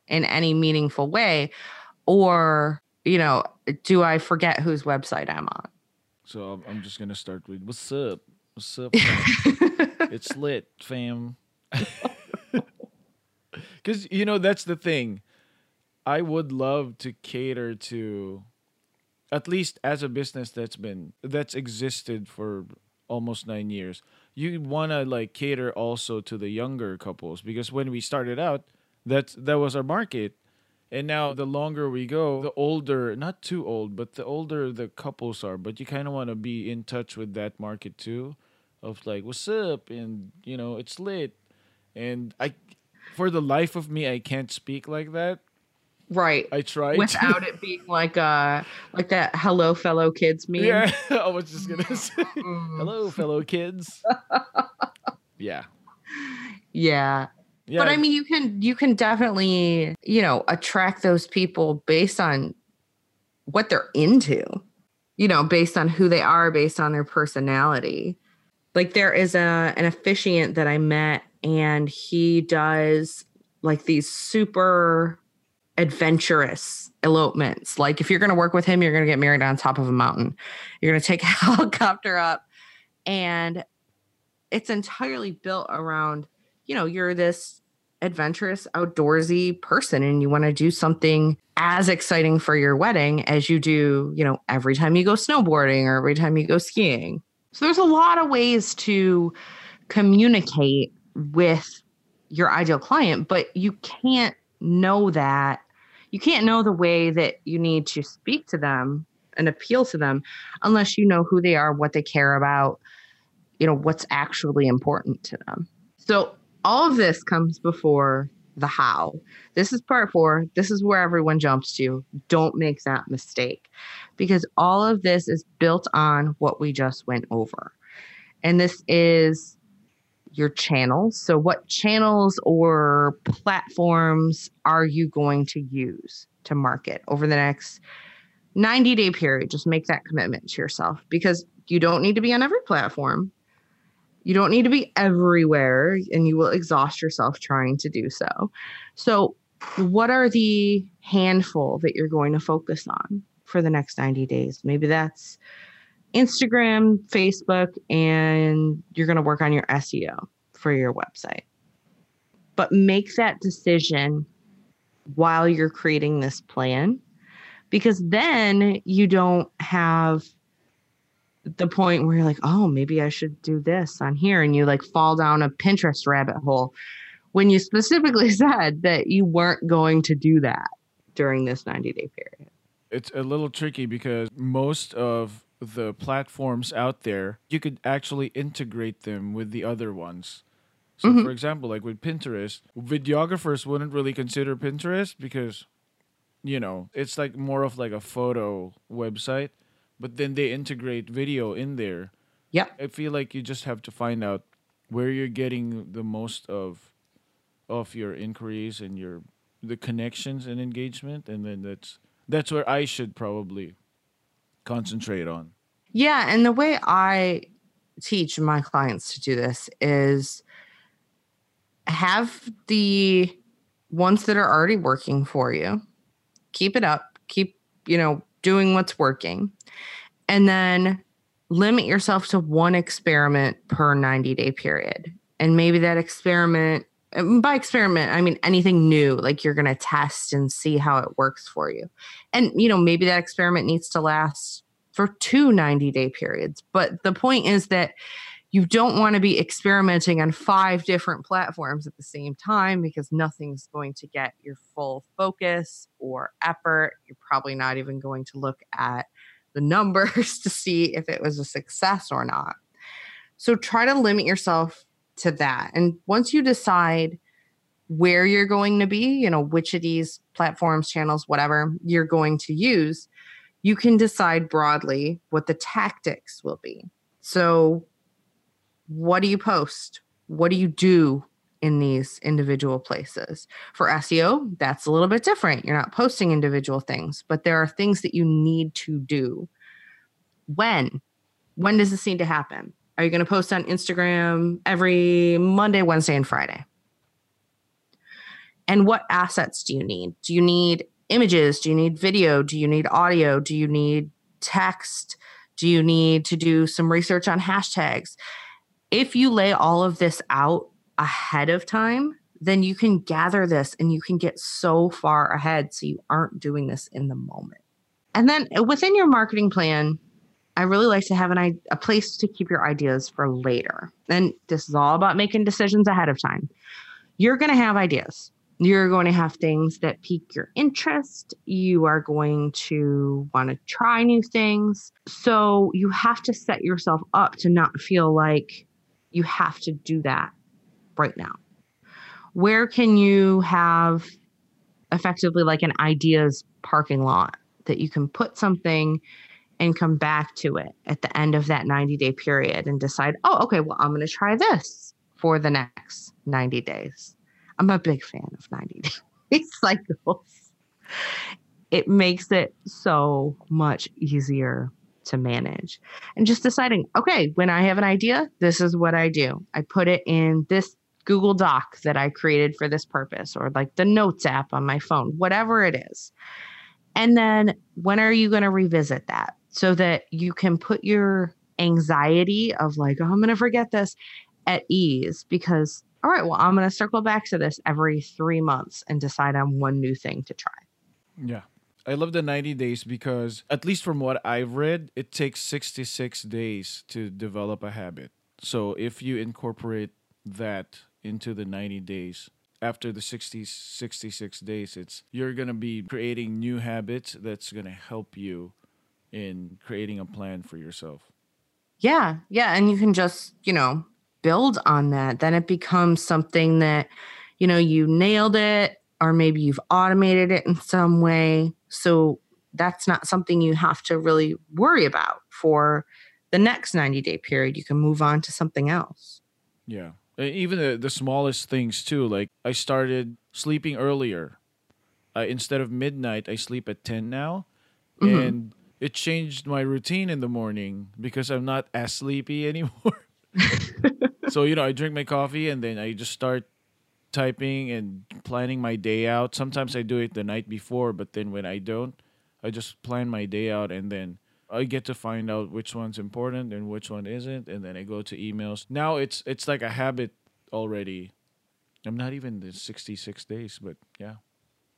in any meaningful way? Or, you know, do I forget whose website I'm on? So I'm- just gonna start with what's up? What's up? it's lit, fam. Because you know that's the thing. I would love to cater to, at least as a business that's been that's existed for almost nine years. You want to like cater also to the younger couples because when we started out, that's that was our market. And now the longer we go, the older, not too old, but the older the couples are, but you kind of want to be in touch with that market too of like what's up and you know, it's lit. And I for the life of me I can't speak like that. Right. I tried Without it being like uh like that hello fellow kids meme. Yeah, I was just going to say Mm, hello fellow kids. yeah. Yeah. Yeah. But I mean you can you can definitely, you know, attract those people based on what they're into. You know, based on who they are, based on their personality. Like there is a an officiant that I met and he does like these super adventurous elopements. Like if you're going to work with him, you're going to get married on top of a mountain. You're going to take a helicopter up and it's entirely built around, you know, you're this adventurous, outdoorsy person and you want to do something as exciting for your wedding as you do, you know, every time you go snowboarding or every time you go skiing. So there's a lot of ways to communicate with your ideal client, but you can't know that. You can't know the way that you need to speak to them and appeal to them unless you know who they are, what they care about, you know, what's actually important to them. So all of this comes before the how. This is part four. This is where everyone jumps to. Don't make that mistake because all of this is built on what we just went over. And this is your channels. So, what channels or platforms are you going to use to market over the next 90 day period? Just make that commitment to yourself because you don't need to be on every platform. You don't need to be everywhere, and you will exhaust yourself trying to do so. So, what are the handful that you're going to focus on for the next 90 days? Maybe that's Instagram, Facebook, and you're going to work on your SEO for your website. But make that decision while you're creating this plan because then you don't have the point where you're like, oh, maybe I should do this on here. And you like fall down a Pinterest rabbit hole when you specifically said that you weren't going to do that during this 90 day period. it's a little tricky because most of the platforms out there you could actually integrate them with the other ones so Mhm. for example like with pinterest videographers wouldn't really consider pinterest because you know it's like more of like a photo website but then they integrate video in there Yeah. i feel like you just have to find out where you're getting the most of of your inquiries and your the connections and engagement and then that's that's where i should probably concentrate on Yeah. And the way I teach my clients to do this is have the ones that are already working for you, keep it up, keep, you know, doing what's working. And then limit yourself to one experiment per 90 day period. And maybe that experiment, by experiment, I mean anything new, like you're going to test and see how it works for you. And, you know, maybe that experiment needs to last for two 90 day periods. But the point is that you don't want to be experimenting on five different platforms at the same time because nothing's going to get your full focus or effort. You're probably not even going to look at the numbers to see if it was a success or not. So try to limit yourself to that. And once you decide where you're going to be, you know, which of these platforms, channels, whatever you're going to use, you can decide broadly what the tactics will be. So, what do you post? What do you do in these individual places? For SEO, that's a little bit different. You're not posting individual things, but there are things that you need to do. When? When does this need to happen? Are you going to post on Instagram every Monday, Wednesday, and Friday? And what assets do you need? Do you need images? Do you need video? Do you need audio? Do you need text? Do you need to do some research on hashtags? If you lay all of this out ahead of time, then you can gather this and you can get so far ahead so you aren't doing this in the moment. And then within your marketing plan, I really like to have an a place to keep your ideas for later. And this is all about making decisions ahead of time. You're going to have ideas. You're going to have things that pique your interest. You are going to want to try new things. So you have to set yourself up to not feel like you have to do that right now. Where can you have effectively like an ideas parking lot that you can put something and come back to it at the end of that 90 day period and decide, oh, okay, well, I'm going to try this for the next 90 days. I'm a big fan of 90 day cycles. It makes it so much easier to manage. And just deciding, okay, when I have an idea, this is what I do. I put it in this Google Doc that I created for this purpose, or like the Notes app on my phone, whatever it is. And then when are you going to revisit that so that you can put your anxiety of like, oh, I'm going to forget this at ease because all right, well, I'm going to circle back to this every three months and decide on one new thing to try. Yeah. I love the 90 days because, at least from what I've read, it takes 66 days to develop a habit. So if you incorporate that into the 90 days, after the 60, 66 days, it's you're going to be creating new habits that's going to help you in creating a plan for yourself. Yeah. Yeah. And you can just, you know, build on that, then it becomes something that, you know, you nailed it, or maybe you've automated it in some way. So that's not something you have to really worry about for the next 90 day period. You can move on to something else. Yeah. Even the, the smallest things, too. Like I started sleeping earlier. Uh, instead of midnight, I sleep at 10 now. Mm-hmm. And it changed my routine in the morning because I'm not as sleepy anymore. so you know, I drink my coffee and then I just start typing and planning my day out. Sometimes I do it the night before, but then when I don't, I just plan my day out and then I get to find out which one's important and which one isn't, and then I go to emails. Now it's it's like a habit already. I'm not even the 66 days, but yeah.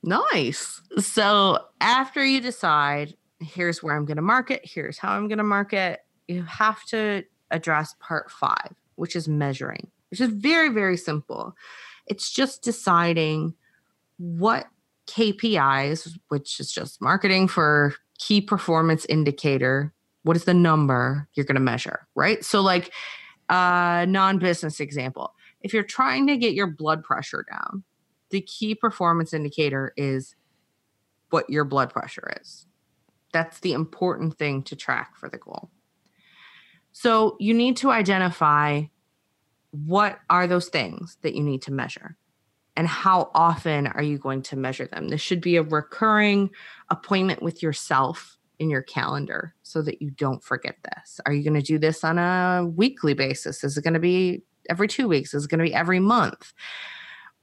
Nice. So after you decide, here's where I'm going to market, here's how I'm going to market, you have to address part five, which is measuring, which is very, very simple. It's just deciding what KPIs, which is just marketing for key performance indicator, what is the number you're going to measure, right? So, like a non business example, if you're trying to get your blood pressure down, the key performance indicator is what your blood pressure is. That's the important thing to track for the goal. So you need to identify what are those things that you need to measure and how often are you going to measure them. This should be a recurring appointment with yourself in your calendar so that you don't forget this. Are you going to do this on a weekly basis? Is it going to be every two weeks? Is it going to be every month?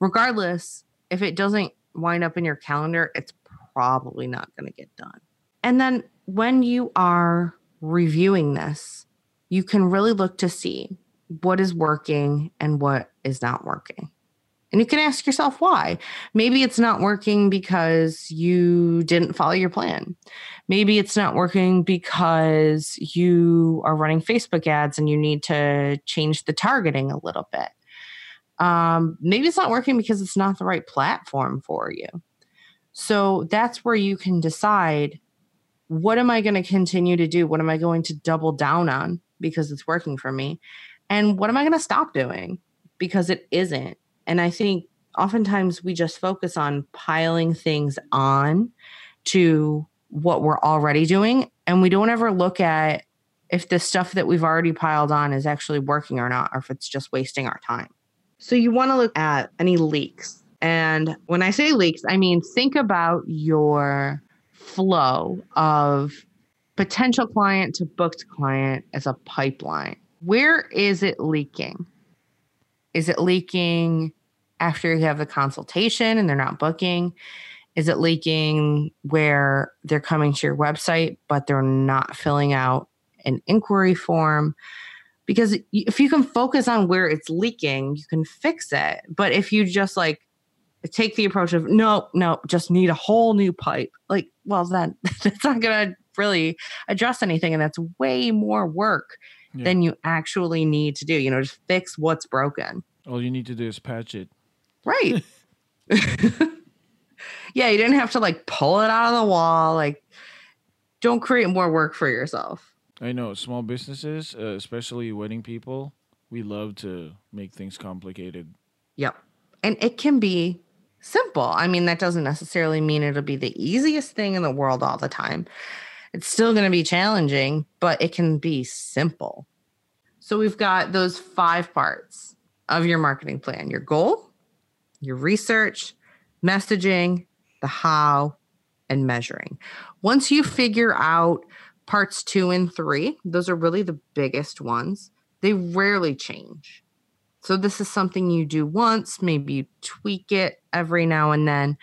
Regardless, if it doesn't wind up in your calendar, it's probably not going to get done. And then when you are reviewing this, you can really look to see what is working and what is not working. And you can ask yourself why. Maybe it's not working because you didn't follow your plan. Maybe it's not working because you are running Facebook ads and you need to change the targeting a little bit. Um, maybe it's not working because it's not the right platform for you. So that's where you can decide what am I going to continue to do? What am I going to double down on? because it's working for me? And what am I going to stop doing because it isn't? And I think oftentimes we just focus on piling things on to what we're already doing. And we don't ever look at if the stuff that we've already piled on is actually working or not, or if it's just wasting our time. So you want to look at any leaks. And when I say leaks, I mean think about your flow of potential client to booked client as a pipeline. where is it leaking? Is it leaking after you have the consultation and they're not booking? Is it leaking where they're coming to your website, but they're not filling out an inquiry form? Because if you can focus on where it's leaking, you can fix it. But if you just like take the approach of no, no, just need a whole new pipe, like, well, then that's not going to really address anything. And that's way more work yeah. than you actually need to do. You know, just fix what's broken. All you need to do is patch it. Right. yeah, you didn't have to like pull it out of the wall. Like, don't create more work for yourself. I know small businesses, uh, especially wedding people, we love to make things complicated. Yep. And it can be simple. I mean, that doesn't necessarily mean it'll be the easiest thing in the world all the time. It's still going to be challenging, but it can be simple. So we've got those five parts of your marketing plan your goal, your research, messaging, the how, and measuring. Once you figure out parts two and three, those are really the biggest ones, they rarely change. So, this is something you do once, maybe you tweak it every now and then.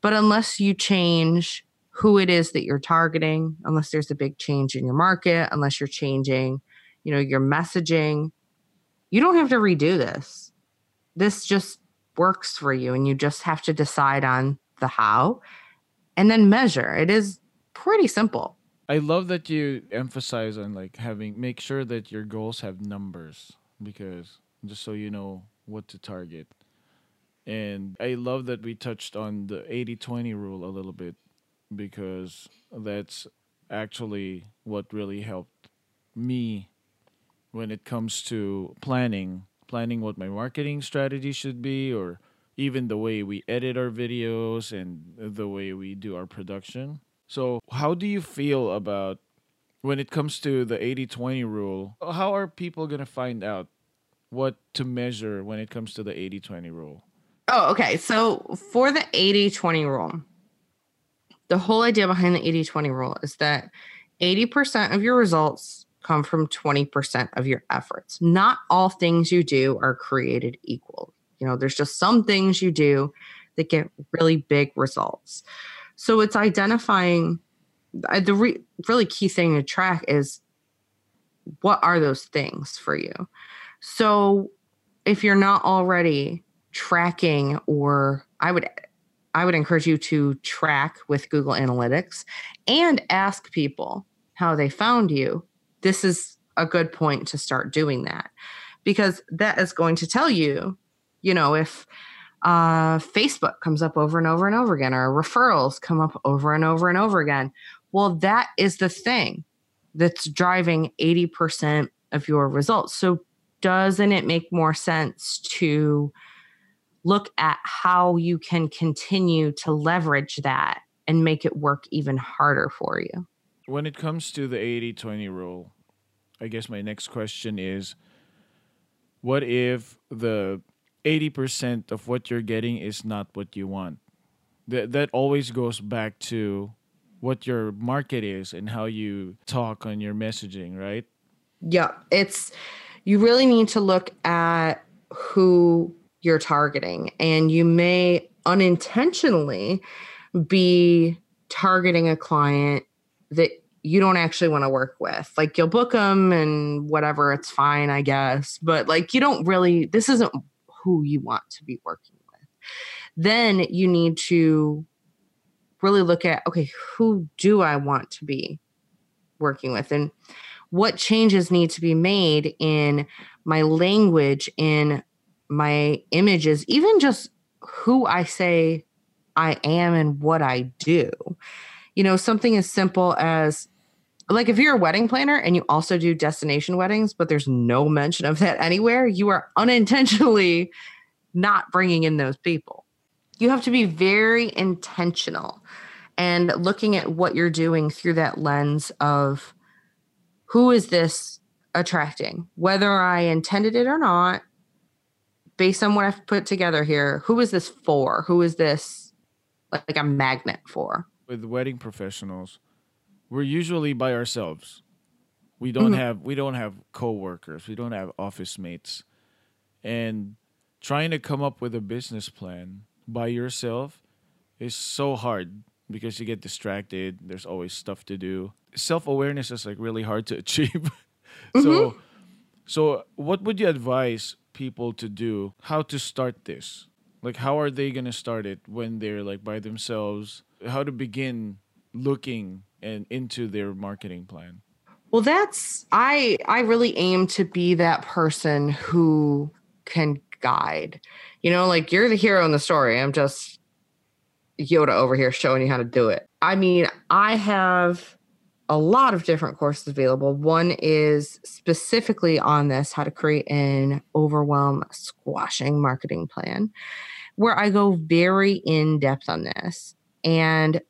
But unless you change who it is that you're targeting, unless there's a big change in your market, unless you're changing, you know, your messaging, you don't have to redo this. This just works for you and you just have to decide on the how and then measure. It is pretty simple. I love that you emphasize on like having make sure that your goals have numbers because just so you know what to target. And I love that we touched on the 80-20 rule a little bit because that's actually what really helped me when it comes to planning planning what my marketing strategy should be or even the way we edit our videos and the way we do our production. So, how do you feel about when it comes to the 80-20 rule? How are people going to find out what to measure when it comes to the 80-20 rule? Oh, okay. So, for the 80-20 rule, the whole idea behind the 80-20 rule is that 80% of your results come from 20% of your efforts. Not all things you do are created equal. You know, there's just some things you do that get really big results. So it's identifying the re- really key thing to track is what are those things for you? So if you're not already tracking or I would I would encourage you to track with Google Analytics and ask people how they found you this is a good point to start doing that because that is going to tell you, you know, if uh, Facebook comes up over and over and over again, or referrals come up over and over and over again. Well, that is the thing that's driving 80% of your results. So, doesn't it make more sense to look at how you can continue to leverage that and make it work even harder for you? When it comes to the 80 20 rule, I guess my next question is what if the 80% of what you're getting is not what you want? That that always goes back to what your market is and how you talk on your messaging, right? Yeah, it's you really need to look at who you're targeting and you may unintentionally be targeting a client that you don't actually want to work with. Like you'll book them and whatever, it's fine, I guess. But like you don't really, this isn't who you want to be working with. Then you need to really look at okay, who do I want to be working with? And what changes need to be made in my language, in my images, even just who I say I am and what I do. You know, something as simple as like if you're a wedding planner and you also do destination weddings, but there's no mention of that anywhere, you are unintentionally not bringing in those people. You have to be very intentional and looking at what you're doing through that lens of who is this attracting, whether I intended it or not, based on what I've put together here, who is this for? Who is this like a magnet for? With wedding professionals, we're usually by ourselves. We don't mm-hmm. have we don't have coworkers. We don't have office mates. And trying to come up with a business plan by yourself is so hard because you get distracted. There's always stuff to do. Self awareness is like really hard to achieve. so, mm-hmm. so what would you advise people to do? How to start this? Like, how are they gonna start it when they're like by themselves? How to begin looking and into their marketing plan? Well, that's I I really aim to be that person who can guide. You know, like you're the hero in the story. I'm just Yoda over here showing you how to do it. I mean, I have a lot of different courses available. One is specifically on this how to create an overwhelm squashing marketing plan, where I go very in depth on this. And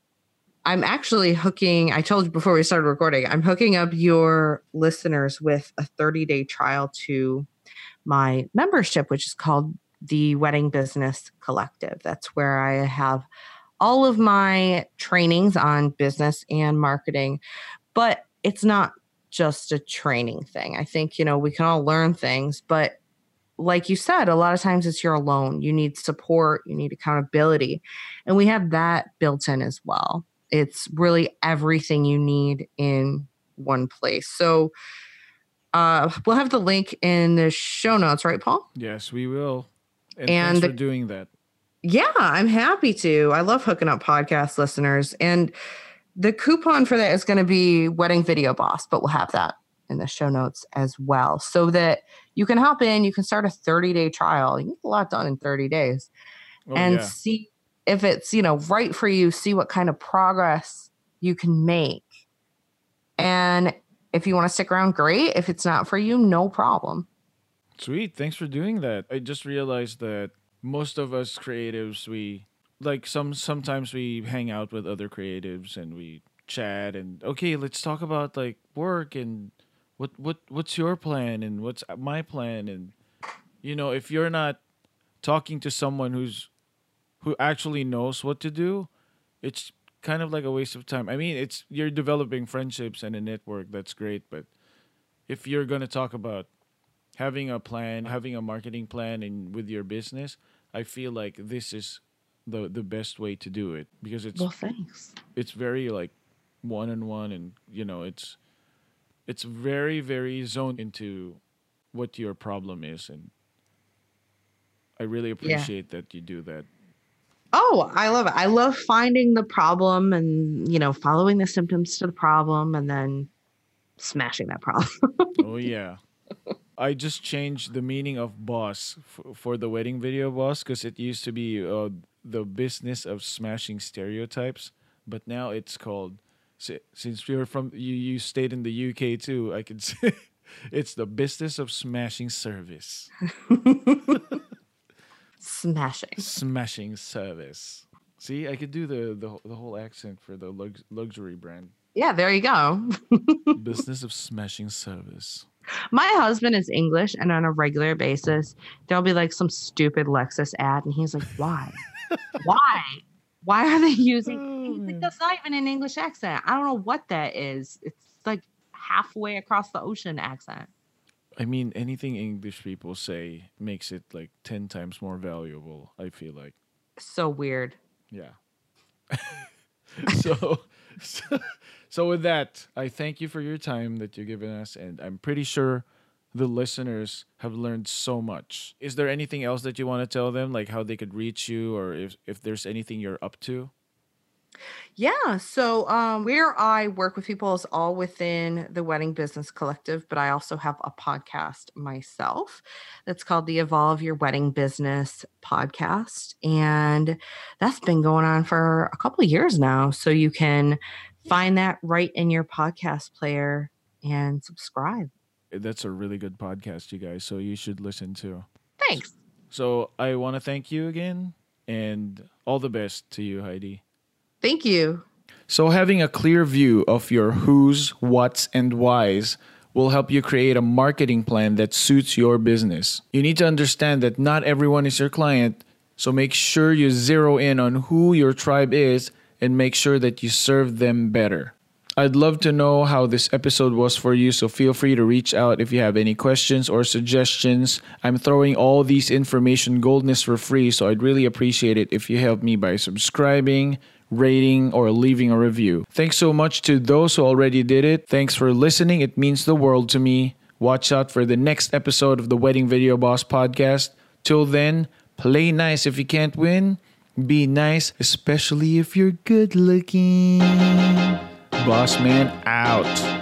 I'm actually hooking, I told you before we started recording, I'm hooking up your listeners with a 30 day trial to my membership, which is called the Wedding Business Collective. That's where I have all of my trainings on business and marketing, but it's not just a training thing. I think, you know, we can all learn things, but like you said, a lot of times it's you're alone. You need support, you need accountability. And we have that built in as well. It's really everything you need in one place. So, uh, we'll have the link in the show notes, right, Paul? Yes, we will. And, And thanks for doing that. Yeah, I'm happy to. I love hooking up podcast listeners. And the coupon for that is going to be Wedding Video Boss, but we'll have that in the show notes as well so that you can hop in, you can start a 30 day trial. You get a lot done in 30 days Oh, and yeah. see if it's, you know, right for you, see what kind of progress you can make. And if you want to stick around, great. If it's not for you, no problem. Sweet. Thanks for doing that. I just realized that most of us creatives, we like some sometimes we hang out with other creatives and we chat and okay, let's talk about like work and what what what's your plan and what's my plan and you know, if you're not talking to someone who's who actually knows what to do, it's kind of like a waste of time. I mean, it's you're developing friendships and a network that's great, but if you're going to talk about having a plan, having a marketing plan and with your business, I feel like this is the the best way to do it because it's Well, thanks. it's very like one on one and you know it's it's very very zoned into what your problem is and I really appreciate that you do that. Oh, I love it. I love finding the problem and, you know, following the symptoms to the problem and then smashing that problem. oh yeah. I just changed the meaning of boss f- for the wedding video boss because it used to be uh, the business of smashing stereotypes, but now it's called. Since you're from you, you stayed in the UK too. I could say it's the business of smashing service. Smashing. Smashing service. See, I could do the the, the whole accent for the lux- luxury brand. Yeah, there you go. business of smashing service. My husband is English, and on a regular basis, there'll be like some stupid Lexus ad, and he's like, "Why? Why? Why are they using?" He's like, "That's not even an English accent. I don't know what that is. It's like halfway across the ocean accent." I mean, anything English people say makes it like 10 times more valuable, I feel like. So weird. Yeah. so, so, so, with that, I thank you for your time that you've given us, and I'm pretty sure the listeners have learned so much. Is there anything else that you want to tell them, like how they could reach you, or if, if there's anything you're up to? Yeah. So um, where I work with people is all within the Wedding Business Collective, but I also have a podcast myself that's called the Evolve Your Wedding Business podcast. And that's been going on for a couple of years now. So you can find that right in your podcast player and subscribe. That's a really good podcast, you guys, so you should listen to. Thanks. So, I want to thank you again, and all the best to you, Heidi. Thank you. So, having a clear view of your who's, what's, and why's will help you create a marketing plan that suits your business. You need to understand that not everyone is your client, so make sure you zero in on who your tribe is and make sure that you serve them better. I'd love to know how this episode was for you, so feel free to reach out if you have any questions or suggestions. I'm throwing all these information goldness for free, so I'd really appreciate it if you help me by subscribing, rating, or leaving a review. Thanks so much to those who already did it. Thanks for listening, it means the world to me. Watch out for the next episode of the Wedding Video Boss podcast. Till then, play nice if you can't win. Be nice, especially if you're good looking. Boss man out.